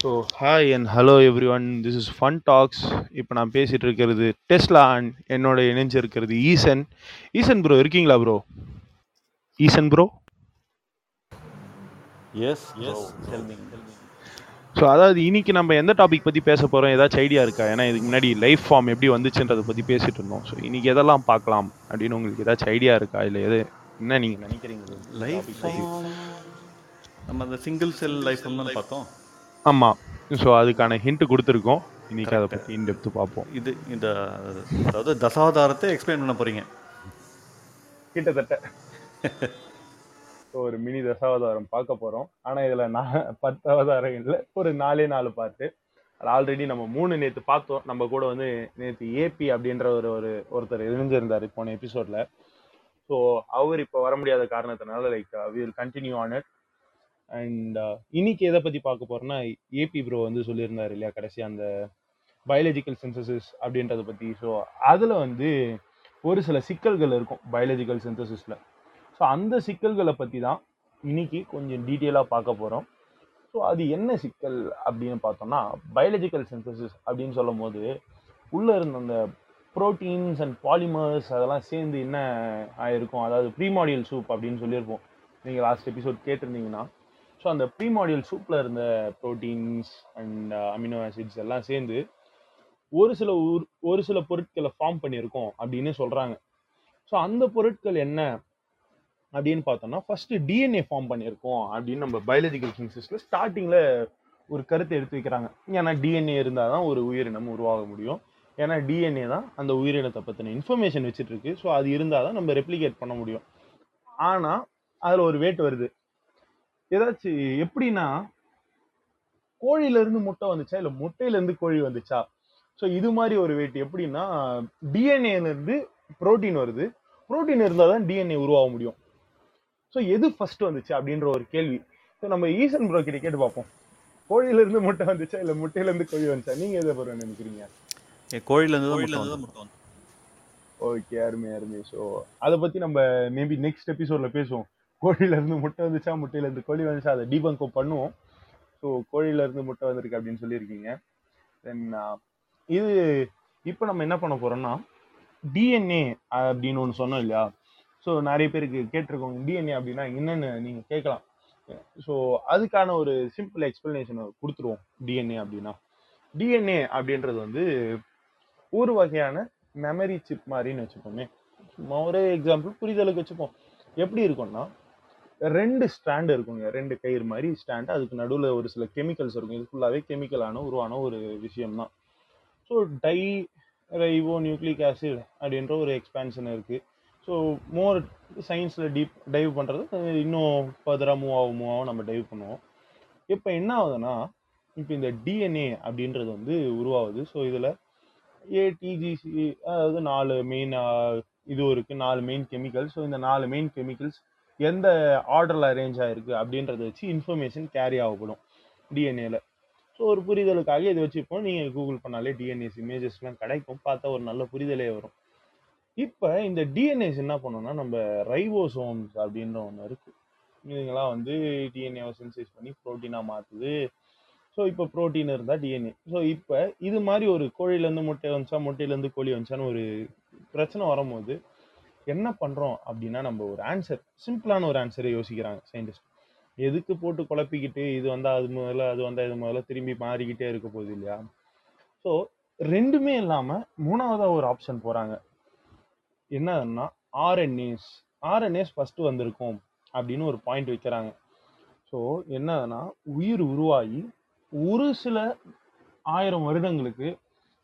So hi and hello everyone this is fun talks இப்போ நான் பேசிகிட்டு இருக்கிறது டெஸ்லா அண்ட் என்னோட இணைஞ்சு இருக்கிறது ஈசன் ஈசன் ப்ரோ இருக்கீங்களா bro Eesan bro Yes, yes. Tell me. So அதாவது இன்னைக்கு நம்ம எந்த டாபிக் பற்றி பேச போகிறோம் ஏதாச்சும் ஐடியா இருக்கா? ஏன்னா இதுக்கு முன்னாடி லைஃப் ஃபார்ம் எப்படி வந்துச்சுன்றதை பற்றி பேசிட்டு இருந்தோம். ஸோ இன்னைக்கு எதெல்லாம் பார்க்கலாம் அப்படின்னு உங்களுக்கு ஏதாச்சும் ஐடியா இருக்கா? இல்லை எது? என்ன நீங்கள் நினைக்கிறீங்க? லைஃப் ஃபார்ம் நம்ம அந்த சிங்கிள் செல் லைஃப் பார்த்தோம். ஆமாம் ஸோ அதுக்கான ஹிண்ட் கொடுத்துருக்கோம். இன்னைக்கு அதை பற்றி இன்டெப்த்து பார்ப்போம். இது இந்த அதாவது தசாவதாரத்தை எக்ஸ்பிளைன் பண்ண போறீங்க. கிட்டத்தட்ட. ஒரு மினி தசாவதாரம் பார்க்க போறோம். ஆனா இதுல நான் பத்து அவதாரம் இல்லை. ஒரு நாலே நாலு பார்ட்டு அது ஆல்ரெடி நம்ம மூணு நேத்து பார்த்தோம். நம்ம கூட வந்து நேத்து ஏபி அப்படின்ற ஒரு ஒரு ஒருத்தர் இணைஞ்சிருந்தாரு போன எபிசோட்ல ஸோ அவர் இப்போ வர முடியாத காரணத்தினால like will continue on it and uh, இன்னைக்கு எதை பத்தி பார்க்க போறோம்னா ஏபி ப்ரோ வந்து சொல்லியிருந்தாரு இல்லையா கடைசி அந்த பயாலஜிக்கல் சிந்தசிஸ் அப்படின்றத பத்தி. ஸோ அதுல வந்து ஒரு சில சிக்கல்கள் இருக்கும் பயாலஜிக்கல் சிந்தசிஸ்ல ஸோ அந்த சிக்கல்களை பற்றி தான் இன்னைக்கு கொஞ்சம் டீட்டெயிலாக பார்க்க போகிறோம் ஸோ அது என்ன சிக்கல் அப்படின்னு பார்த்தோம்னா பயாலஜிக்கல் சிந்தசிஸ் அப்படின்னு சொல்லும் போது உள்ளே இருந்த அந்த ப்ரோட்டீன்ஸ் அண்ட் பாலிமர்ஸ் அதெல்லாம் சேர்ந்து என்ன ஆயிருக்கும்? அதாவது ப்ரீமாடியல் சூப் அப்படின்னு சொல்லியிருப்போம். நீங்கள் லாஸ்ட் எபிசோட் கேட்டிருந்தீங்கன்னா ஸோ அந்த ப்ரீ மாடியூல் சூப்பில் இருந்த ப்ரோட்டீன்ஸ் அண்ட் அமினோ ஆசிட்ஸ் எல்லாம் சேர்ந்து ஒரு சில ஊர் ஒரு சில பொருட்களை ஃபார்ம் பண்ணியிருக்கோம் அப்படின்னு சொல்கிறாங்க ஸோ அந்த பொருட்கள் என்ன அப்படின்னு பார்த்தோம்னா ஃபஸ்ட்டு டிஎன்ஏ ஃபார்ம் பண்ணியிருக்கோம் அப்படின்னு நம்ம பயாலஜிக்கல் சயின்சஸில் ஸ்டார்டிங்கில் ஒரு கருத்தை எடுத்து வைக்கிறாங்க. ஏன்னா டிஎன்ஏ இருந்தால் தான் ஒரு உயிரினம் உருவாக முடியும். ஏன்னா டிஎன்ஏ தான் அந்த உயிரினத்தை பற்றின இன்ஃபர்மேஷன் வச்சுட்டு இருக்கு. ஸோ அது இருந்தால் தான் நம்ம ரெப்ளிகேட் பண்ண முடியும். ஆனால் அதில் ஒரு வேட் வருது. ஏதாச்சும் எப்படின்னா கோழியில இருந்து முட்டை வந்துச்சா? இல்லை முட்டையில இருந்து கோழி வந்துச்சா? ஸோ இது மாதிரி ஒரு வெயிட் எப்படின்னா டிஎன்ஏல இருந்து புரோட்டீன் வருது. புரோட்டீன் இருந்தால் தான் டிஎன்ஏ உருவாக முடியும். ஸோ எது ஃபர்ஸ்ட் வந்துச்சு அப்படின்ற ஒரு கேள்வி. ஸோ நம்ம ஈசன் ப்ரோ கிட்ட கேட்டு பார்ப்போம். கோழியில இருந்து முட்டை வந்துச்சா? இல்லை முட்டையில இருந்து கோழி வந்துச்சா? நீங்க எதை ப்ரோ நினைக்கிறீங்க? ஏ, கோழியிலேருந்து தான் முட்டை. ஓகே அருமை அருமை. ஸோ அதை பத்தி நம்ம மேபி நெக்ஸ்ட் எபிசோட்ல பேசுவோம். கோழியிலேருந்து முட்டை வந்துச்சா முட்டையிலேருந்து கோழி வந்துச்சா அதை டீபங்கோ பண்ணுவோம். ஸோ கோழியிலேருந்து முட்டை வந்திருக்கு அப்படின்னு சொல்லியிருக்கீங்க. தென் இது இப்போ நம்ம என்ன பண்ண போகிறோம்னா டிஎன்ஏ அப்படின்னு ஒன்று சொன்னோம் இல்லையா? ஸோ நிறைய பேருக்கு கேட்டிருக்கோங்க டிஎன்ஏ அப்படின்னா என்னென்னு நீங்கள் கேட்கலாம். ஸோ அதுக்கான ஒரு சிம்பிள் எக்ஸ்பிளனேஷனை கொடுத்துருவோம் டிஎன்ஏ அப்படின்னா. டிஎன்ஏ அப்படின்றது வந்து ஒரு வகையான மெமரி சிப் மாதிரின்னு வச்சுப்போமே சும்மா ஒரு எக்ஸாம்பிள் புரிதலுக்கு வச்சுப்போம். எப்படி இருக்கும்னா ரெண்டு ஸ்டாண்ட் இருக்குங்க. ரெண்டு கயிறு மாதிரி ஸ்டாண்ட் அதுக்கு நடுவில் ஒரு சில கெமிக்கல்ஸ் இருக்கும். இது ஃபுல்லாகவே கெமிக்கலான உருவான ஒரு விஷயம் தான் ஸோ டை ரைவோ நியூக்ளிக் ஆசிட் அப்படின்ற ஒரு எக்ஸ்பேன்ஷன் இருக்குது ஸோ மோர் சயின்ஸில் டீப் டைவ் பண்ணுறது இன்னும் ஃபர்தராக மூவ் ஆகும் மூவ் ஆகும் நம்ம டைவ் பண்ணுவோம். இப்போ என்ன ஆகுதுன்னா இப்போ இந்த டிஎன்ஏ அப்படின்றது வந்து உருவாகுது. ஸோ இதில் ஏடிஜிசி அதாவது நாலு மெயின் இது இருக்குது நாலு மெயின் கெமிக்கல்ஸ் ஸோ இந்த நாலு மெயின் கெமிக்கல்ஸ் எந்த ஆர்டரில் அரேஞ்ச் ஆகிருக்கு அப்படின்றத வச்சு இன்ஃபர்மேஷன் கேரி ஆகப்படும் டிஎன்ஏல ஸோ ஒரு புரிதலுக்காக இதை வச்சுப்போம் நீங்கள் கூகுள் பண்ணாலே டிஎன்ஏஸ் இமேஜஸ்லாம் கிடைக்கும். பார்த்தா ஒரு நல்ல புரிதலே வரும். இப்போ இந்த டிஎன்ஏஸ் என்ன பண்ணோம்னா நம்ம ரைவோசோம்ஸ் அப்படின்ற ஒன்று இருக்குது இதுங்கெல்லாம் வந்து டிஎன்ஏவை சென்சைஸ் பண்ணி ப்ரோட்டீனாக மாற்றுது ஸோ இப்போ ப்ரோட்டீன் இருந்தால் டிஎன்ஏ ஸோ இப்போ இது மாதிரி ஒரு கோழிலேருந்து முட்டை வந்துச்சா முட்டையிலேருந்து கோழி வந்துச்சான்னு ஒரு பிரச்சனை வரும்போது என்ன பண்ணுறோம் அப்படின்னா நம்ம ஒரு ஆன்சர் சிம்பிளான ஒரு ஆன்சரை யோசிக்கிறாங்க சயின்டிஸ்ட் எதுக்கு போட்டு குழப்பிக்கிட்டு இது வந்தால் அது முதல்ல அது வந்தால் இது முதல்ல திரும்பி மாறிக்கிட்டே இருக்க போகுது இல்லையா? ஸோ ரெண்டுமே இல்லாமல் மூணாவதாக ஒரு ஆப்ஷன் போகிறாங்க என்னன்னா ஆர்என்ஏஸ் ஆர்என்ஏஸ் ஃபஸ்ட்டு வந்திருக்கும் அப்படின்னு ஒரு பாயிண்ட் வைக்கிறாங்க. ஸோ என்னன்னா உயிர் உருவாகி ஒரு சில ஆயிரம் வருடங்களுக்கு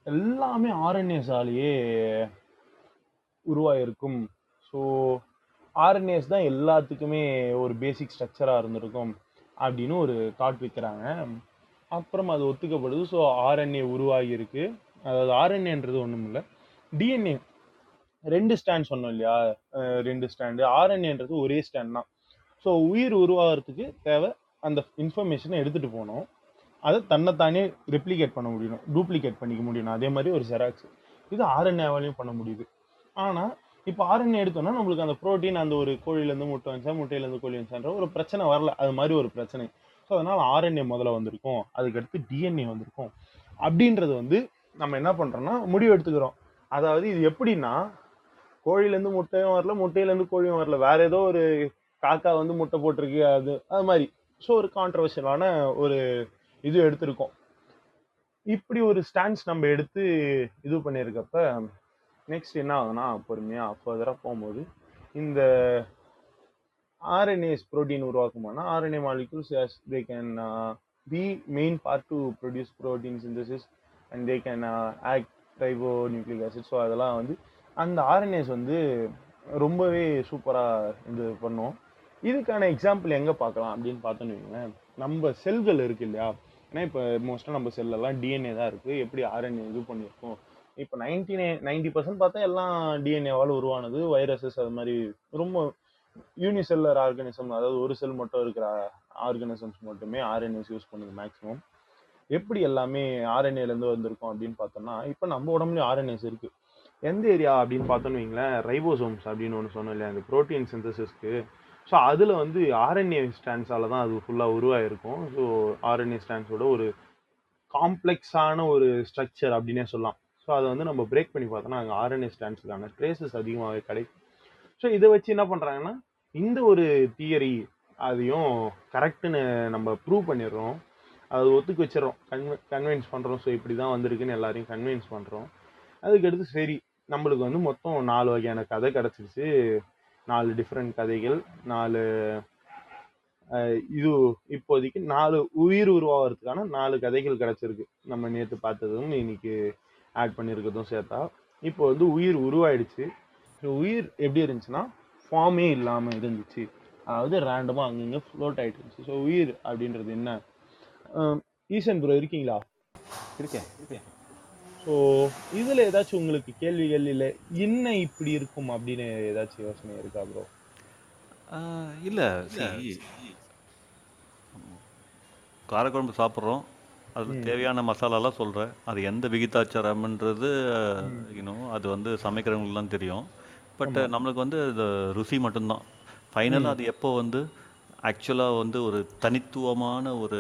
எல்லாமே ஆர்என்ஏஸாலேயே உருவாயிருக்கும். ஸோ ஆர்என்ஏஸ் தான் எல்லாத்துக்குமே ஒரு பேசிக் ஸ்ட்ரக்சராக இருந்திருக்கும் அப்படின்னு ஒரு தாட் வைக்கிறாங்க. அப்புறம் அது ஒத்துக்கப்படுது. ஸோ ஆர்என்ஏ உருவாகி இருக்கு அதாவது ஆர்என்ஏன்றது ஒன்றும் இல்லை. டிஎன்ஏ ரெண்டு ஸ்டாண்ட் சொன்னோம் இல்லையா? ரெண்டு ஸ்டாண்டு ஆர்என்ஏன்றது ஒரே ஸ்டாண்ட் தான். ஸோ உயிர் உருவாகிறதுக்கு தேவை அந்த இன்ஃபர்மேஷனை எடுத்துகிட்டு போகணும். அதை தன்னைத்தானே ரெப்ளிகேட் பண்ண முடியும் டூப்ளிகேட் பண்ணிக்க முடியும் அதே மாதிரி ஒரு ஜெராக்ஸ் இது ஆர்என்ஏவாலையும் பண்ண முடியுது. ஆனால் இப்போ ஆர்என்ஏ எடுத்தோம்னா நம்மளுக்கு அந்த புரோட்டீன் அந்த ஒரு கோழிலேருந்து முட்டை வந்துச்சா முட்டையிலேருந்து கோழி வந்துச்சான்ற ஒரு பிரச்சனை வரல. அது மாதிரி ஒரு பிரச்சனை. ஸோ அதனால் ஆர்என்ஏ முதல்ல வந்திருக்கும். அதுக்கடுத்து டிஎன்ஏ வந்திருக்கும். அப்படின்றது வந்து நம்ம என்ன பண்ணுறோம்னா முடிவு எடுத்துக்கிறோம். அதாவது இது எப்படின்னா கோழிலேருந்து முட்டையும் வரல முட்டையிலேருந்து கோழியும் வரல. வேற ஏதோ ஒரு காக்கா வந்து முட்டை போட்டிருக்கு அது அது மாதிரி. ஸோ ஒரு கான்ட்ரவர்ஷியலான ஒரு இது எடுத்திருக்கோம். இப்படி ஒரு ஸ்டாண்ட்ஸ் நம்ம எடுத்து இது பண்ணியிருக்கப்ப நெக்ஸ்ட் என்ன ஆகுதுன்னா பொறுமையாக ஃபர்தராக போகும்போது இந்த RNAs protein உருவாக்குமானா RNA molecules they can be main part to produce protein synthesis and they can act ribo nucleic acid so அதெல்லாம் வந்து அந்த ஆர்என்ஏஸ் வந்து ரொம்பவே சூப்பராக இது பண்ணுவோம் இதுக்கான எக்ஸாம்பிள் எங்கே பார்க்கலாம் அப்படின்னு பார்த்தோன்னு வைங்களேன். நம்ம செல்கள் இருக்கு இல்லையா? ஏன்னா இப்போ மோஸ்ட்டாக நம்ம செல்லெல்லாம் டிஎன்ஏ தான் இருக்குது எப்படி ஆர்என்ஏ இது பண்ணியிருக்கோம்? இப்போ நைன்டி நைன் நைன்டி பர்சன்ட் பார்த்தா எல்லாம் டிஎன்ஏவால் உருவானது வைரஸஸ் அது மாதிரி ரொம்ப யூனிசெல்லர் ஆர்கனிசம் அதாவது ஒரு செல் மட்டும் இருக்கிற ஆர்கனிசம்ஸ் மட்டுமே ஆர்என்ஏஸ் யூஸ் பண்ணுது மேக்ஸிமம் எப்படி எல்லாமே ஆர்என்ஏலேருந்து வந்திருக்கும் அப்படின்னு பார்த்தோம்னா இப்போ நம்ம உடம்புலயும் ஆர்என்ஏஸ் இருக்குது எந்த ஏரியா அப்படின்னு பார்த்தோன்னு வைங்களேன் ரைபோசோம்ஸ் அப்படின்னு ஒன்று சொன்னோம் இல்லையா அந்த ப்ரோட்டீன் சிந்தசிஸ்க்கு ஸோ அதில் வந்து ஆர்என்ஏ ஸ்டான்ஸால தான் அது ஃபுல்லாக உருவாயிருக்கும். ஸோ ஆர்என்ஏ ஸ்டான்ஸோட ஒரு காம்ப்ளெக்ஸான ஒரு ஸ்ட்ரக்சர் அப்படின்னே சொல்லலாம். ஸோ அதை வந்து நம்ம பிரேக் பண்ணி பார்த்தோம்னா அங்கே ஆர்என்ஏ ஸ்டாண்ட்ஸுக்கான ட்ரேசஸ் அதிகமாகவே கிடைக்கும் ஸோ இதை வச்சு என்ன பண்ணுறாங்கன்னா இந்த ஒரு தியரி அதையும் கரெக்டுன்னு நம்ம ப்ரூவ் பண்ணிடுறோம். அதை ஒத்துக்க வச்சிடறோம். கன்வெ கன்வின்ஸ் பண்ணுறோம் ஸோ இப்படி தான் வந்திருக்குன்னு எல்லாரையும் கன்வின்ஸ் பண்ணுறோம் அதுக்கடுத்து சரி நம்மளுக்கு வந்து மொத்தம் நாலு வகையான கதை கிடச்சிருச்சு. நாலு டிஃப்ரெண்ட் கதைகள் நாலு இது இப்போதைக்கு நாலு உயிர் உருவாகிறதுக்கான நாலு கதைகள் கிடச்சிருக்கு. நம்ம நேற்று பார்த்ததும் இன்னைக்கு ஆட் பண்ணியிருக்கிறதும் சேர்த்தா. இப்போ வந்து உயிர் உருவாயிடுச்சு. ஸோ உயிர் எப்படி இருந்துச்சுன்னா ஃபார்மே இல்லாமல் இருந்துச்சு. அதாவது ரேண்டமாக அங்கங்கே ஃப்ளோட் ஆயிட்டு இருந்துச்சு. ஸோ உயிர் அப்படின்றது என்ன? ஈசன் ப்ரோ இருக்கீங்களா? இருக்கேன் இருக்கேன். ஸோ இதில் ஏதாச்சும் உங்களுக்கு கேள்விகள் இல்லை? என்ன இப்படி இருக்கும் அப்படின்னு ஏதாச்சும் யோசனை இருக்கா ப்ரோ இல்லை. காரக்குழம்பு சாப்பிட்றோம். அதில் தேவையான மசாலாலாம் சொல்கிறேன் அது எந்த விகிதாச்சாரம்ன்றது இன்னும் அது வந்து சமைக்கிறவங்களுக்குலாம் தெரியும். பட் நம்மளுக்கு வந்து இது ருசி மட்டும்தான். ஃபைனலாக அது எப்போ வந்து ஆக்சுவலாக வந்து ஒரு தனித்துவமான ஒரு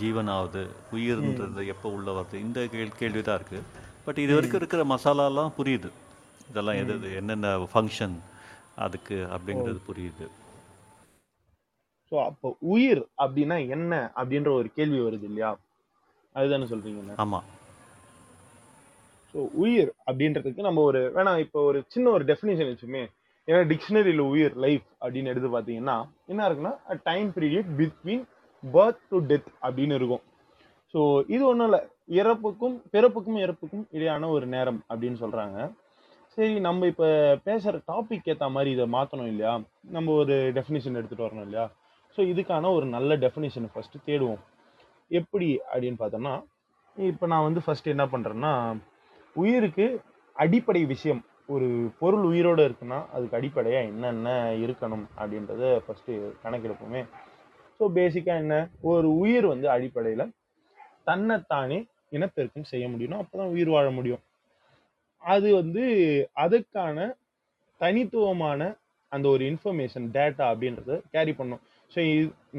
ஜீவன் ஆகுது உயிர்ன்றது எப்போ உள்ள வருது? இந்த கேள் கேள்வி தான் இருக்குது பட் இது வரைக்கும் இருக்கிற மசாலாலாம் புரியுது. இதெல்லாம் எது எது, என்னென்ன ஃபங்க்ஷன் அதுக்கு அப்படிங்கிறது புரியுது. ஸோ அப்போ உயிர் அப்படின்னா என்ன அப்படின்ற ஒரு கேள்வி வருது இல்லையா? அதுதானே சொல்றீங்க? ஆமாம் ஸோ உயிர் அப்படின்றதுக்கு நம்ம ஒரு வேணா இப்போ ஒரு சின்ன ஒரு டெஃபினேஷன் வச்சுமே ஏன்னா டிக்ஷனரியில் உயிர் லைஃப் அப்படின்னு எடுத்து பார்த்தீங்கன்னா என்ன இருக்குன்னா time period between birth to death அப்படின்னு இருக்கும். ஸோ இது ஒன்றும் இல்லை. இறப்புக்கும் பிறப்புக்கும் இறப்புக்கும் இடையான ஒரு நேரம் அப்படின்னு சொல்றாங்க. சரி நம்ம இப்போ பேசுகிற டாபிக் ஏற்ற மாதிரி இதை மாற்றணும் இல்லையா? நம்ம ஒரு டெஃபினேஷன் எடுத்துகிட்டு வரணும் இல்லையா? ஸோ இதுக்கான ஒரு நல்ல டெஃபினேஷனை ஃபஸ்ட்டு தேடுவோம். எப்படி அப்படின்னு பார்த்தோம்னா இப்போ நான் வந்து ஃபஸ்ட்டு என்ன பண்ணுறேன்னா உயிருக்கு அடிப்படை விஷயம் ஒரு பொருள் உயிரோடு இருக்குன்னா அதுக்கு அடிப்படையாக என்னென்ன இருக்கணும் அப்படின்றத ஃபஸ்ட்டு கணக்கெடுப்போமே. ஸோ பேசிக்காக என்ன? ஒரு உயிர் வந்து அடிப்படையில் தன்னைத்தானே இனப்பெருக்கம் செய்ய முடியும் அப்போ தான் உயிர் வாழ முடியும். அது வந்து அதுக்கான தனித்துவமான அந்த ஒரு இன்ஃபர்மேஷன் டேட்டா அப்படின்றத கேரி பண்ணும். ஸோ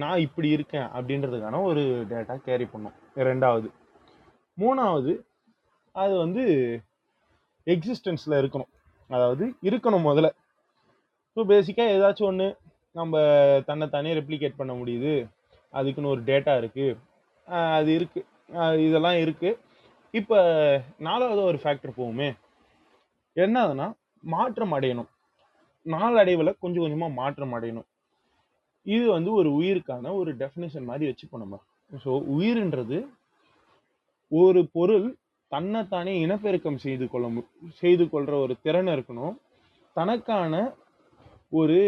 நான் இப்படி இருக்கேன் அப்படின்றதுக்கான ஒரு டேட்டா கேரி பண்ணும். ரெண்டாவது மூணாவது அது வந்து எக்ஸிஸ்டன்ஸில் இருக்கணும். அதாவது இருக்கணும் முதல்ல. ஸோ பேசிக்காக ஏதாச்சும் ஒன்று நம்ம தன்னைத்தானே ரெப்ளிகேட் பண்ண முடியுது. அதுக்குன்னு ஒரு டேட்டா இருக்குது அது இருக்குது இதெல்லாம் இருக்குது இப்போ நாலாவது ஒரு ஃபேக்டர் போகுமே. என்ன ஆகுதுன்னா மாற்றம் அடையணும். நாளடைவில் கொஞ்சம் கொஞ்சமாக மாற்றம் அடையணும். இது வந்து ஒரு உயிருக்கான ஒரு டெஃபினேஷன் மாதிரி வச்சுப்போம் நம்ம. ஸோ உயிர்ன்றது ஒரு பொருள் தன்னைத்தானே இனப்பெருக்கம் செய்து கொள்ள செய்து கொள்கிற ஒரு திறன் இருக்கணும். தனக்கான ஒரு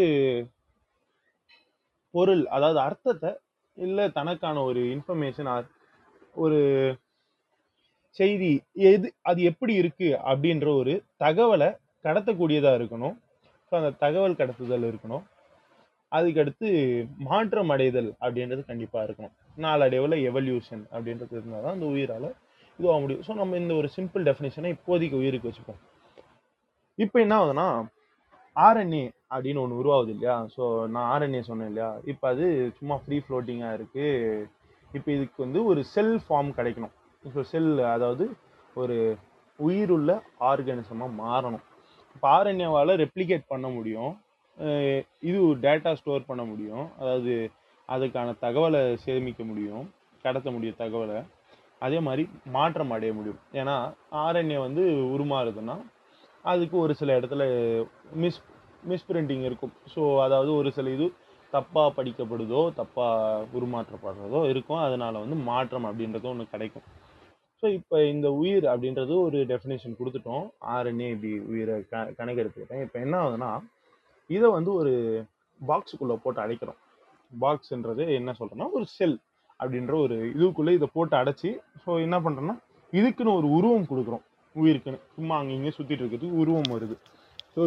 பொருள் அதாவது அர்த்தத்தை இல்லை தனக்கான ஒரு இன்ஃபர்மேஷன் ஒரு செய்தி எது அது எப்படி இருக்கு அப்படின்ற ஒரு தகவலை கடத்தக்கூடியதாக இருக்கணும். ஸோ அந்த தகவல் கடத்துதல் இருக்கணும். அதுக்கடுத்து மாற்றம் அடைதல் அப்படின்றது கண்டிப்பாக இருக்கணும். நாளடைவில் எவல்யூஷன் அப்படின்றது இருந்தால் தான் அந்த உயிரால் இதுவாக முடியும். ஸோ நம்ம இந்த ஒரு சிம்பிள் டெஃபினேஷனை இப்போதைக்கு உயிருக்கு வச்சுப்போம். இப்போ என்ன ஆகுதுன்னா ஆர்என்ஏ அப்படின்னு ஒன்று உருவாகுது இல்லையா? ஸோ நான் ஆர்என்ஏ சொன்னேன் இல்லையா? இப்போ அது சும்மா ஃப்ரீ ஃப்ளோட்டிங்காக இருக்குது இப்போ இதுக்கு வந்து ஒரு செல் ஃபார்ம் கிடைக்கணும். இப்போ செல் அதாவது ஒரு உயிருள்ள ஆர்கனிசமாக மாறணும். இப்போ ஆர்என்ஏவால் ரெப்ளிகேட் பண்ண முடியும். இது டேட்டா ஸ்டோர் பண்ண முடியும். அதாவது அதுக்கான தகவலை சேமிக்க முடியும். கடத்த முடியும் தகவலை. அதே மாதிரி மாற்றம் அடைய முடியும். ஏன்னா ஆர்என்ஏ வந்து உருமாறுதுன்னா அதுக்கு ஒரு சில இடத்துல மிஸ் மிஸ்பிரிண்டிங் இருக்கும். ஸோ அதாவது ஒரு சில இது தப்பாக படிக்கப்படுதோ தப்பாக உருமாற்றப்படுறதோ இருக்கும். அதனால் வந்து மாற்றம் அப்படின்றது ஒன்று கிடைக்கும். ஸோ இப்போ இந்த உயிர் அப்படின்றது ஒரு டெஃபினேஷன் கொடுத்துட்டோம். ஆர்என்ஏ இப்படி உயிரை க கணக்கெடுத்துக்கிட்டேன். இப்போ என்ன ஆகுதுன்னா இதை வந்து ஒரு பாக்ஸுக்குள்ளே போட்டு அடைக்கிறோம். பாக்ஸ்ன்றது என்ன சொல்கிறேன்னா ஒரு செல் அப்படின்ற ஒரு இதுக்குள்ளே இதை போட்டு அடைச்சி ஸோ என்ன பண்ணுறோன்னா இதுக்குன்னு ஒரு உருவம் கொடுக்குறோம். உயிருக்குன்னு. சும்மா அங்கே இங்கே சுற்றிட்டு இருக்கிறதுக்கு உருவம் வருது. ஸோ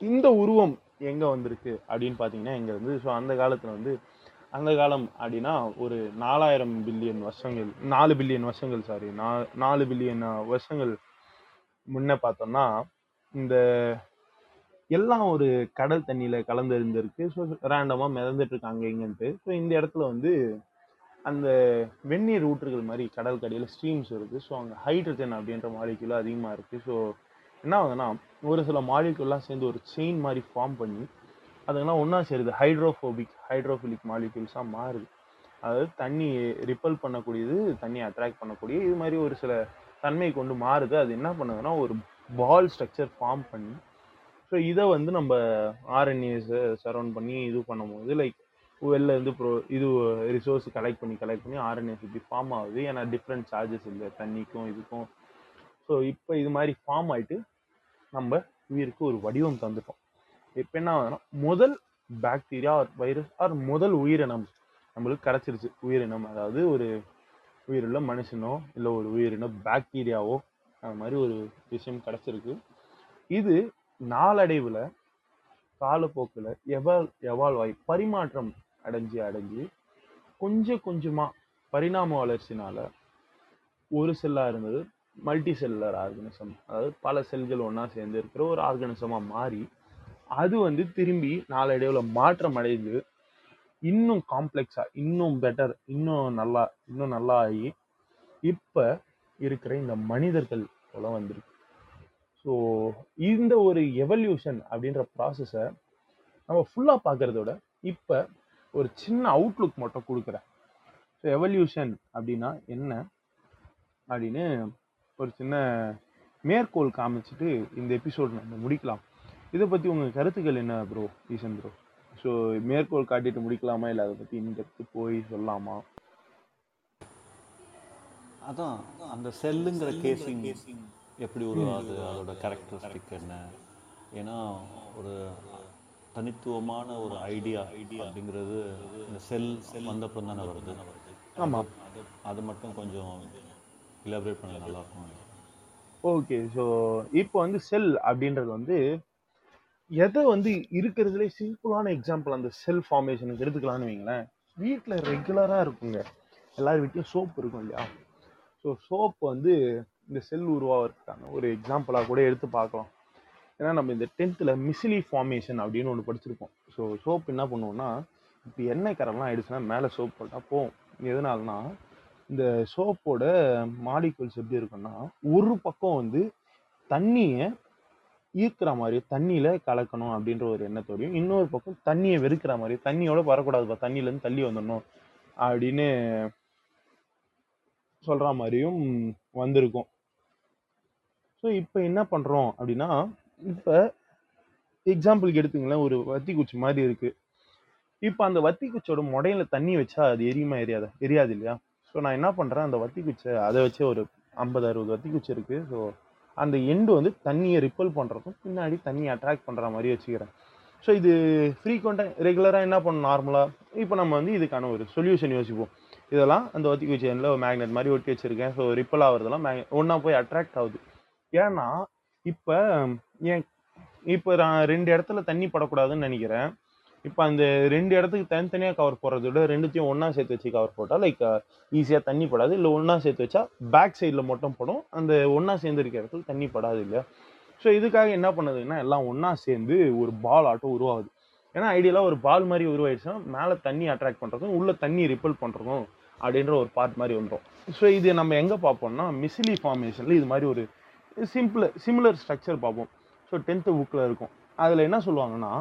இந்த உருவம் எங்கே வந்திருக்கு அப்படின்னு பார்த்தீங்கன்னா இங்கே வந்து ஸோ அந்த காலத்தில் வந்து அந்த காலம் அப்படின்னா ஒரு நாலாயிரம் பில்லியன் வருஷங்கள் நாலு பில்லியன் வருஷங்கள் சாரி நா நாலு பில்லியன் வருஷங்கள் முன்ன பார்த்தோம்னா இந்த எல்லாம் ஒரு கடல் தண்ணியில கலந்து இருந்திருக்கு ஸோ ரேண்டமாக மிதந்துட்டு இருக்காங்க இங்கன்ட்டு. ஸோ இந்த இடத்துல வந்து அந்த வெந்நீர் ஊற்றுகள் மாதிரி கடல் கடையில் ஸ்ட்ரீம்ஸ் இருக்குது ஸோ அங்கே ஹைட்ரஜன் அப்படின்ற மாலிக்யூல் அதிகமாக இருக்குது ஸோ என்ன ஆகுதுன்னா ஒரு சில மாலிக்யூல்லாம் சேர்ந்து ஒரு செயின் மாதிரி ஃபார்ம் பண்ணி அதுங்கெல்லாம் ஒன்றா சேருது. ஹைட்ரோஃபோபிக் ஹைட்ரோஃபிலிக் மாலிக்யூல்ஸாக மாறுது. அதாவது தண்ணி ரிப்பல் பண்ணக்கூடியது தண்ணியை அட்ராக்ட் பண்ணக்கூடிய இது மாதிரி ஒரு சில தன்மை கொண்டு மாறுது. அது என்ன பண்ணுதுன்னா ஒரு பால் ஸ்ட்ரக்சர் ஃபார்ம் பண்ணி ஸோ இதை வந்து நம்ம ஆர்என்ஏஸை சரௌண்ட் பண்ணி இது பண்ணும்போது லைக் வெளில இருந்து ப்ரோ இது ரிசோர்ஸ் கலெக்ட் பண்ணி கலெக்ட் பண்ணி ஆர்என்ஏஸ் இப்படி ஃபார்ம் ஆகுது. ஏன்னா டிஃப்ரெண்ட் சார்ஜஸ் இல்லை தண்ணிக்கும் இதுக்கும். ஸோ இப்போ இது மாதிரி ஃபார்ம் ஆயிட்டு நம்ம உயிருக்கு ஒரு வடிவம் தந்துட்டோம். இப்போ என்ன ஆகுதுன்னா முதல் பாக்டீரியா ஆர் வைரஸ் ஆர் முதல் உயிரினம் நம்மளுக்கு கிடச்சிருச்சு. உயிரினம் அதாவது ஒரு உயிருள்ள மனுஷனோ இல்லை ஒரு உயிரினம் பாக்டீரியாவோ அந்த மாதிரி ஒரு விஷயம் கிடச்சிருக்கு. இது நாளடைவில் காலப்போக்கில் எவால் எவால்வ் ஆகி பரிமாற்றம் அடைஞ்சு அடைஞ்சு கொஞ்சம் கொஞ்சமாக பரிணாம வளர்ச்சினால ஒரு செல்லாக இருந்தது மல்டி செல்லுலர் ஆர்கனிசம் அதாவது பல செல்கள் ஒன்றா சேர்ந்து இருக்கிற ஒரு ஆர்கனிசமாக மாறி அது வந்து திரும்பி நாளடைவில் மாற்றம் அடைந்து இன்னும் காம்ப்ளெக்ஸாக இன்னும் பெட்டர் இன்னும் நல்லா இன்னும் நல்லா ஆகி இப்போ இருக்கிற இந்த மனிதர்கள் போல வந்திருக்கு. ஸோ இந்த ஒரு எவல்யூஷன் அப்படின்ற ப்ராசஸை நம்ம ஃபுல்லாக பார்க்கறத விட இப்போ ஒரு சின்ன அவுட்லுக் மட்டும் கொடுக்குறேன். ஸோ எவல்யூஷன் அப்படின்னா என்ன? அப்படின்னு ஒரு சின்ன மேற்கோள் காமிச்சிட்டு இந்த எபிசோட் நம்ம முடிக்கலாம். இதை பற்றி உங்கள் கருத்துக்கள் என்ன ப்ரோ ஈசன் ப்ரோ ஸோ மேற்கோள் காட்டிட்டு முடிக்கலாமா? இல்லை அதை பற்றி இன்னும் போய் சொல்லலாமா? அதான் அந்த செல்லுங்கிற கேசிங் எப்படி உருவாகுது அதோட கேரக்டரிஸ்டிக் என்ன? ஏன்னா ஒரு தனித்துவமான ஒரு ஐடியா அப்படிங்கிறது இந்த செல் வந்தப்புறம் தானே வருது. ஆமாம் அது அது மட்டும் கொஞ்சம் இலாபரேட் பண்ண நல்லா இருக்கும் ஓகே ஸோ இப்போ வந்து செல் அப்படின்றது வந்து எதை வந்து இருக்கிறதுலே சிம்பிளான எக்ஸாம்பிள் அந்த செல் ஃபார்மேஷனுக்கு எடுத்துக்கலாம்னு வைங்களேன். வீட்டில் ரெகுலராக இருக்குங்க. எல்லார் வீட்லையும் சோப் இருக்கும் இல்லையா? ஸோ சோப் வந்து இந்த செல் உருவாகிறதுக்கான ஒரு எக்ஸாம்பிளாக கூட எடுத்து பார்க்கலாம். ஏன்னா நம்ம இந்த டென்த்தில் மிசிலி ஃபார்மேஷன் அப்படின்னு ஒன்று படிச்சிருப்போம் ஸோ சோப் என்ன பண்ணுவோம்னா இப்போ எண்ணெய் கரெல்லாம் ஆயிடுச்சுன்னா மேலே சோப் போட்டால் போகும். எதனால்னா இந்த சோப்போட மாலிகூல்ஸ் எப்படி இருக்குன்னா ஒரு பக்கம் வந்து தண்ணியை ஈர்க்கிற மாதிரி தண்ணியில் கலக்கணும் அப்படின்ற ஒரு எண்ணத்தோடையும் இன்னொரு பக்கம் தண்ணியை வெறுக்கிற மாதிரி தண்ணியோட வரக்கூடாதுப்பா தண்ணியிலேருந்து தள்ளி வந்துடணும் அப்படின்னு சொல்கிற மாதிரியும் வந்திருக்கும். ஸோ இப்போ என்ன பண்ணுறோம் அப்படின்னா இப்போ எக்ஸாம்பிளுக்கு எடுத்துங்களேன். ஒரு வத்தி குச்சி மாதிரி இருக்குது இப்போ அந்த வத்தி குச்சியோட முடையில தண்ணி வச்சா அது எரியுமா எரியாத? எரியாது இல்லையா? ஸோ நான் என்ன பண்ணுறேன் அந்த வத்தி குச்சை அதை வச்சு ஒரு ஐம்பது அறுபது வத்தி குச்சி இருக்குது ஸோ அந்த எண்டு வந்து தண்ணியை ரிப்பல் பண்ணுறதும் பின்னாடி தண்ணியை அட்ராக்ட் பண்ணுற மாதிரி வச்சுக்கிறேன். ஸோ இது ஃப்ரீக்வெண்ட்டாக ரெகுலராக என்ன பண்ணும் நார்மலாக இப்போ நம்ம வந்து இதுக்கான ஒரு சொல்யூஷன் யோசிப்போம். இதெல்லாம் அந்த வத்தி குச்சி எண்ணில் மேக்னெட் மாதிரி ஒட்டி வச்சுருக்கேன். ஸோ ரிப்பல் ஆகிறதெல்லாம் மேக் ஒன்றா போய் அட்ராக்ட் ஆகுது. ஏன்னா இப்போ ஏன் இப்போ நான் ரெண்டு இடத்துல தண்ணி படக்கூடாதுன்னு நினைக்கிறேன். இப்போ அந்த ரெண்டு இடத்துக்கு தனித்தனியாக கவர் போடுறத விட ரெண்டுத்தையும் ஒன்றா சேர்த்து வச்சு கவர் போட்டால் லைக் ஈஸியாக தண்ணி படாது. இல்லை ஒன்றா சேர்த்து வச்சா பேக் சைடில் மட்டும் படும். அந்த ஒன்றா சேர்ந்து இருக்கிற இடத்துல தண்ணி படாது இல்லையா? ஸோ இதுக்காக என்ன பண்ணுதுன்னா எல்லாம் ஒன்றா சேர்ந்து ஒரு பால் ஆட்டம் உருவாகுது. ஏன்னா ஐடியலாக ஒரு பால் மாதிரி உருவாயிடுச்சுன்னா மேலே தண்ணி அட்ராக்ட் பண்ணுறதும் உள்ளே தண்ணி ரிப்பல் பண்ணுறதும் அப்படின்ற ஒரு பார்ட் மாதிரி வந்துடும் ஸோ இது நம்ம எங்கே பார்ப்போம்னா மிசிலி ஃபார்மேஷனில் இது மாதிரி ஒரு சிம்பிள் சிமிலர் ஸ்ட்ரக்சர் பார்ப்போம். ஸோ டென்த்து புக்கில் இருக்கும். அதில் என்ன சொல்லுவாங்கன்னா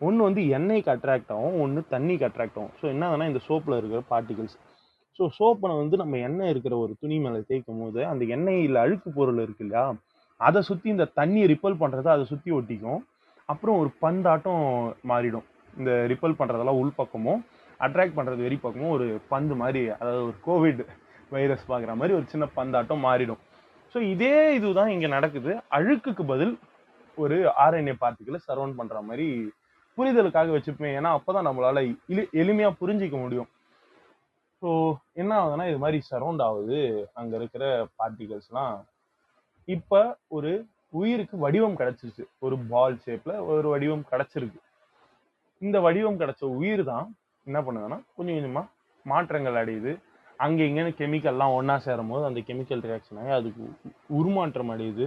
ஒன்று வந்து எண்ணெய்க்கு அட்ராக்ட் ஆகும் ஒன்று தண்ணிக்கு அட்ராக்ட் ஆகும். ஸோ என்னதுன்னா இந்த சோப்பில் இருக்கிற பார்ட்டிகல்ஸ் ஸோ சோப்பை வந்து நம்ம எண்ணெய் இருக்கிற ஒரு துணி மேலே தேய்க்கும் போது அந்த எண்ணெயில் அழுக்கு பொருள் இருக்கு இல்லையா? அதை சுற்றி இந்த தண்ணியை ரிப்பல் பண்ணுறத அதை சுற்றி ஒட்டிக்கும். அப்புறம் ஒரு பந்தாட்டம் மாறிடும். இந்த ரிப்பல் பண்ணுறதெல்லாம் உள்பக்கமும் அட்ராக்ட் பண்ணுறது வெறி பக்கமும் ஒரு பந்து மாதிரி அதாவது ஒரு கோவிட் வைரஸ் பார்க்குற மாதிரி ஒரு சின்ன பந்தாட்டம் மாறிடும். ஸோ இதே இதுதான் இங்கே நடக்குது. அழுக்குக்கு பதில் ஒரு ஆர்என்ஏ பார்ட்டிகளை சரௌண்ட் பண்ணுற மாதிரி புரிதலுக்காக வச்சுப்பேன். ஏன்னா அப்பதான் நம்மளால இலி எளிமையாக புரிஞ்சிக்க முடியும். ஸோ என்ன ஆகுதுன்னா இது மாதிரி சரௌண்ட் ஆகுது. அங்கே இருக்கிற பார்ட்டிகல்ஸ்லாம் இப்போ ஒரு உயிருக்கு வடிவம் கிடைச்சிருச்சு. ஒரு பால் ஷேப்பில் ஒரு வடிவம் கிடைச்சிருக்கு. இந்த வடிவம் கிடச்ச உயிர் தான் என்ன பண்ணுதுன்னா கொஞ்சம் கொஞ்சமாக மாற்றங்கள் அடையுது. அங்கே இங்கேன்னு கெமிக்கல்லாம் ஒன்றா சேரும் போது அந்த கெமிக்கல் ரியாக்ஷன் ஆகி அதுக்கு உருமாற்றம் அடையுது.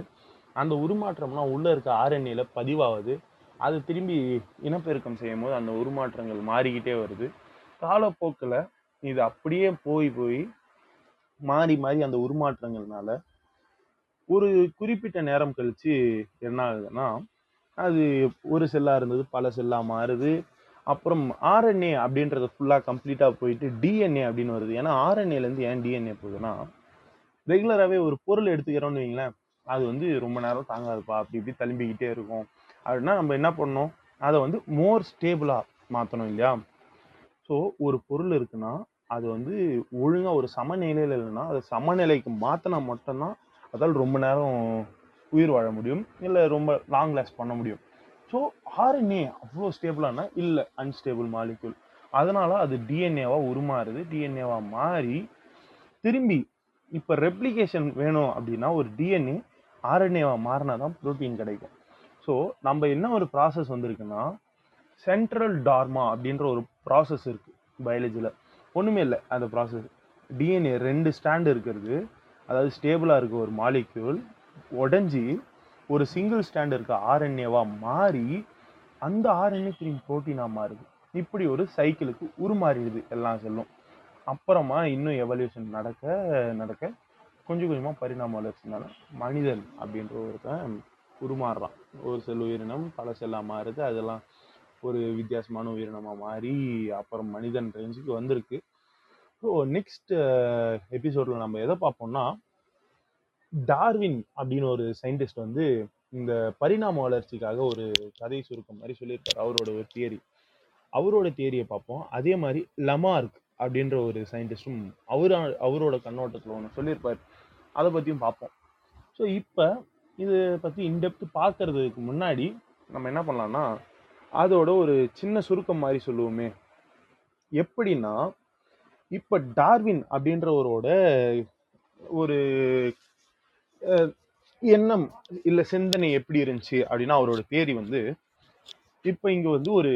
அந்த உருமாற்றம்லாம் உள்ளே இருக்க ஆர்என்ஏல பதிவாகுது. அது திரும்பி இனப்பெருக்கம் செய்யும் போது அந்த உருமாற்றங்கள் மாறிக்கிட்டே வருது. காலப்போக்கில் இது அப்படியே போய் போய் மாறி மாறி அந்த உருமாற்றங்கள்னால ஒரு குறிப்பிட்ட நேரம் கழித்து என்ன ஆகுதுன்னா அது ஒரு செல்லா இருந்தது பல செல்லா மாறுது. அப்புறம் ஆர்என்ஏ அப்படின்றது ஃபுல்லாக கம்ப்ளீட்டாக போயிட்டு டிஎன்ஏ அப்படின்னு வருது. ஏன்னா ஆர்என்ஏலேருந்து ஏன் டிஎன்ஏ போகுதுன்னா ரெகுலராகவே ஒரு பொருள் எடுத்துக்கிறோம்னு வைங்களேன் அது வந்து ரொம்ப நேரம் தாங்காதுப்பா. அப்படி இப்படி தழும்பிக்கிட்டே இருக்கும். அப்படின்னா நம்ம என்ன பண்ணணும்? அதை வந்து மோர் ஸ்டேபிளாக மாற்றணும் இல்லையா? ஸோ ஒரு பொருள் இருக்குன்னா அது வந்து ஒழுங்காக ஒரு சமநிலையில் இல்லைன்னா அதை சமநிலைக்கு மாற்றினா மட்டும்தான் அதால் ரொம்ப நேரம் உயிர் வாழ முடியும். இல்லை ரொம்ப லாங் லாஸ்ட் பண்ண முடியும். ஸோ ஆர்என்ஏ அவ்வளோ ஸ்டேபிளானா இல்லை அன்ஸ்டேபிள் மாலிக்யூல் அதனால அது டிஎன்ஏவாக உருமாறுது. டிஎன்ஏவாக மாறி திரும்பி இப்போ ரெப்ளிகேஷன் வேணும் அப்படின்னா ஒரு டிஎன்ஏ ஆர்என்ஏவாக மாறினா தான் ப்ரோட்டீன் கிடைக்கும். ஸோ நம்ம என்ன ஒரு ப்ராசஸ் வந்திருக்குன்னா சென்ட்ரல் டார்மா அப்படின்ற ஒரு ப்ராசஸ் இருக்குது பயாலஜியில் ஒன்றுமே இல்லை அந்த ப்ராசஸ் டிஎன்ஏ ரெண்டு ஸ்டாண்ட் இருக்கிறது. அதாவது ஸ்டேபிளாக இருக்க ஒரு மாலிக்யூல் உடஞ்சி ஒரு சிங்கிள் ஸ்டாண்ட் இருக்க ஆர்என்ஏவாக மாறி அந்த ஆர்என்ஏ திரும்பி ப்ரோட்டீனாக மாறுது. இப்படி ஒரு சைக்கிளுக்கு உருமாறிடுது எல்லாம் செல்லும். அப்புறமா இன்னும் எவல்யூஷன் நடக்க நடக்க கொஞ்சம் கொஞ்சமாக பரிணாம வளர்ச்சினால மனிதன் அப்படின்ற ஒருத்தன் உருமாறுறான். ஒரு செல் உயிரினம் பல செல்லாக மாறுது. அதெல்லாம் ஒரு வித்தியாசமான உயிரினமாக மாறி அப்புறம் மனிதன் ரேஞ்சுக்கு வந்திருக்கு. ஸோ நெக்ஸ்ட் எபிசோடில் நம்ம எதை பார்ப்போம்னா டார்வின் அப்படின்னு ஒரு சயின்டிஸ்ட் வந்து இந்த பரிணாம வளர்ச்சிக்காக ஒரு கதை சுருக்கம் மாதிரி சொல்லியிருக்காரு. அவரோட ஒரு தியரி. அவரோட தியரியை பார்ப்போம். அதே மாதிரி லமார்க் அப்படின்ற ஒரு சயின்டிஸ்டும் அவர் அவரோட கண்ணோட்டத்தில் ஒன்று சொல்லியிருப்பார். அதை பற்றியும் பார்ப்போம். ஸோ இப்போ இதை பற்றி இன்டெப்த் பார்க்கறதுக்கு முன்னாடி நம்ம என்ன பண்ணலாம்னா அதோட ஒரு சின்ன சுருக்கம் மாதிரி சொல்லுவோமே. எப்படின்னா இப்போ டார்வின் அப்படின்றவரோட ஒரு எண்ணம் இல்லை சிந்தனை எப்படி இருந்துச்சு அப்படின்னா அவரோட தேதி வந்து இப்போ இங்கே வந்து ஒரு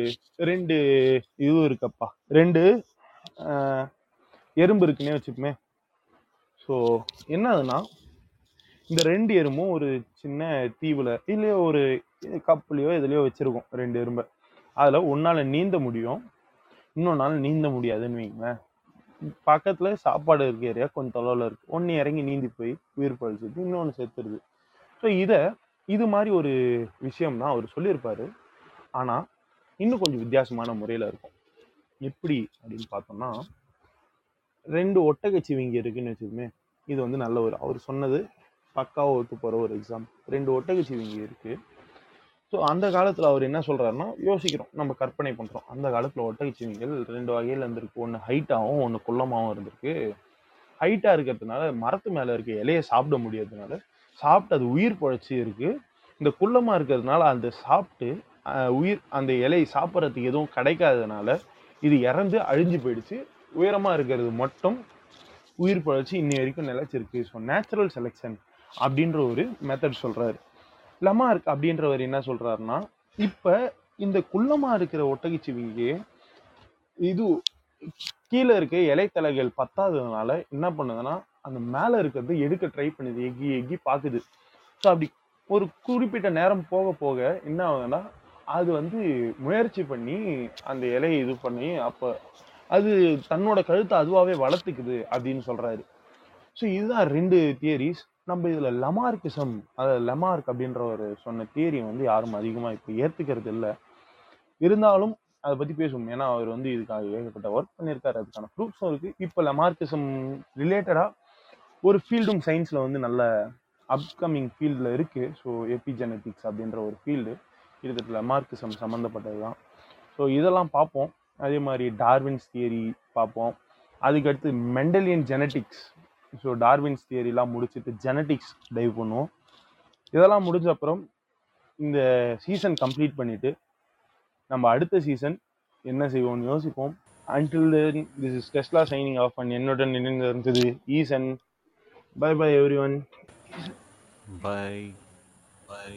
ரெண்டு இது இருக்கப்பா. ரெண்டு எறும்பு இருக்குன்னே வச்சுப்போமே ஸோ என்ன ஆகுதுன்னா இந்த ரெண்டு எறும்பும் ஒரு சின்ன தீவில் இல்லையோ ஒரு கப்புலையோ இதுலையோ வச்சுருக்கோம் ரெண்டு எறும்பை. அதில் ஒன்றால் நீந்த முடியும் இன்னொன்னால நீந்த முடியாதுன்னு வைங்களேன் பக்கத்துல சாப்பாடு இருக்க ஏரியா கொஞ்சம் தொலைவில் இருக்கு. ஒன்று இறங்கி நீந்தி போய் உயிர் பழிச்சிட்டு இன்னொன்று செத்துருது. ஸோ இதை இது மாதிரி ஒரு விஷயம்னா அவர் சொல்லியிருப்பாரு. ஆனால் இன்னும் கொஞ்சம் வித்தியாசமான முறையில் இருக்கும். எப்படி அப்படின்னு பார்த்தோம்னா ரெண்டு ஒட்டகச்சிவிங்க இருக்குன்னு வச்சுக்கோமே இது வந்து நல்ல ஒரு அவர் சொன்னது பக்காவாக ஒத்து போகிற ஒரு எக்ஸாம் ரெண்டு ஒட்டகச்சிவிங்க இருக்குது ஸோ அந்த காலத்தில் அவர் என்ன சொல்கிறாருன்னா யோசிக்கிறோம். நம்ம கற்பனை பண்ணுறோம் அந்த காலத்தில் ஒட்டகச்சிவிங்கள் ரெண்டு வகையில் இருந்திருக்கு. ஒன்று ஹைட்டாகவும் ஒன்று குள்ளமாகவும் இருந்திருக்கு. ஹைட்டாக இருக்கிறதுனால மரத்து மேலே இருக்க இலையை சாப்பிட முடியாததுனால சாப்பிட்டு அது உயிர் பழச்சி இருக்குது இந்த குள்ளமாக இருக்கிறதுனால அந்த சாப்பிட்டு உயிர் அந்த இலையை சாப்பிட்றதுக்கு எதுவும் கிடைக்காததுனால இது இறந்து அழிஞ்சு போயிடுச்சு. உயரமாக இருக்கிறது மட்டும் உயிர் பழச்சி இன்னி வரைக்கும் நிலைச்சிருக்கு. ஸோ நேச்சுரல் செலெக்ஷன் அப்படின்ற ஒரு மெத்தட் சொல்கிறாரு லமார்க் அப்படின்றவர் என்ன சொல்றாருன்னா இப்ப இந்த குள்ளமா இருக்கிற ஒட்டகச்சிவிங்கி இது கீழே இருக்க இலைத்தலைகள் பத்தாததுனால என்ன பண்ணுதுன்னா அந்த மேல இருக்கிறது எடுக்க ட்ரை பண்ணுது எக்கி எக்கி பாக்குது. ஸோ அப்படி ஒரு குறிப்பிட்ட நேரம் போக போக என்ன ஆகுதுன்னா அது வந்து முயற்சி பண்ணி அந்த இலையை இது பண்ணி அப்ப அது தன்னோட கழுத்தை அதுவாகவே வளர்த்துக்குது அப்படின்னு சொல்றாரு. ஸோ இதுதான் ரெண்டு தியரிஸ் நம்ம இதில் லமார்க்கிசம் அதாவது லமார்க் அப்படின்ற ஒரு சொன்ன தியரி வந்து யாரும் அதிகமாக இப்போ ஏற்றுக்கிறது இல்லை. இருந்தாலும் அதை பற்றி பேசுவோம். ஏன்னா அவர் வந்து இதுக்காக ஏகப்பட்ட ஒர்க் பண்ணியிருக்காரு. அதுக்கான ப்ரூஃப்ஸும் இருக்குது இப்போ லமார்க்கிசம் ரிலேட்டடாக ஒரு ஃபீல்டும் சயின்ஸில் வந்து நல்ல அப்கமிங் ஃபீல்டில் இருக்குது ஸோ எபிஜெனட்டிக்ஸ் அப்படின்ற ஒரு ஃபீல்டு கிட்டத்தட்ட லமார்க்கிசம் சம்மந்தப்பட்டது தான் ஸோ இதெல்லாம் பார்ப்போம். அதே மாதிரி டார்வின்ஸ் தியரி பார்ப்போம். அதுக்கடுத்து மெண்டலியன் ஜெனட்டிக்ஸ் ஸோ டார்வின்ஸ் தியரிலாம் முடிச்சுட்டு ஜெனட்டிக்ஸ் டைவ் பண்ணுவோம். இதெல்லாம் முடிஞ்ச அப்புறம் இந்த சீசன் கம்ப்ளீட் பண்ணிட்டு நம்ம அடுத்த சீசன் என்ன செய்வோம்னு யோசிப்போம். Until then this is Tesla signing off and என்னுடன் இணைந்திருந்தது Eesan bye bye everyone bye bye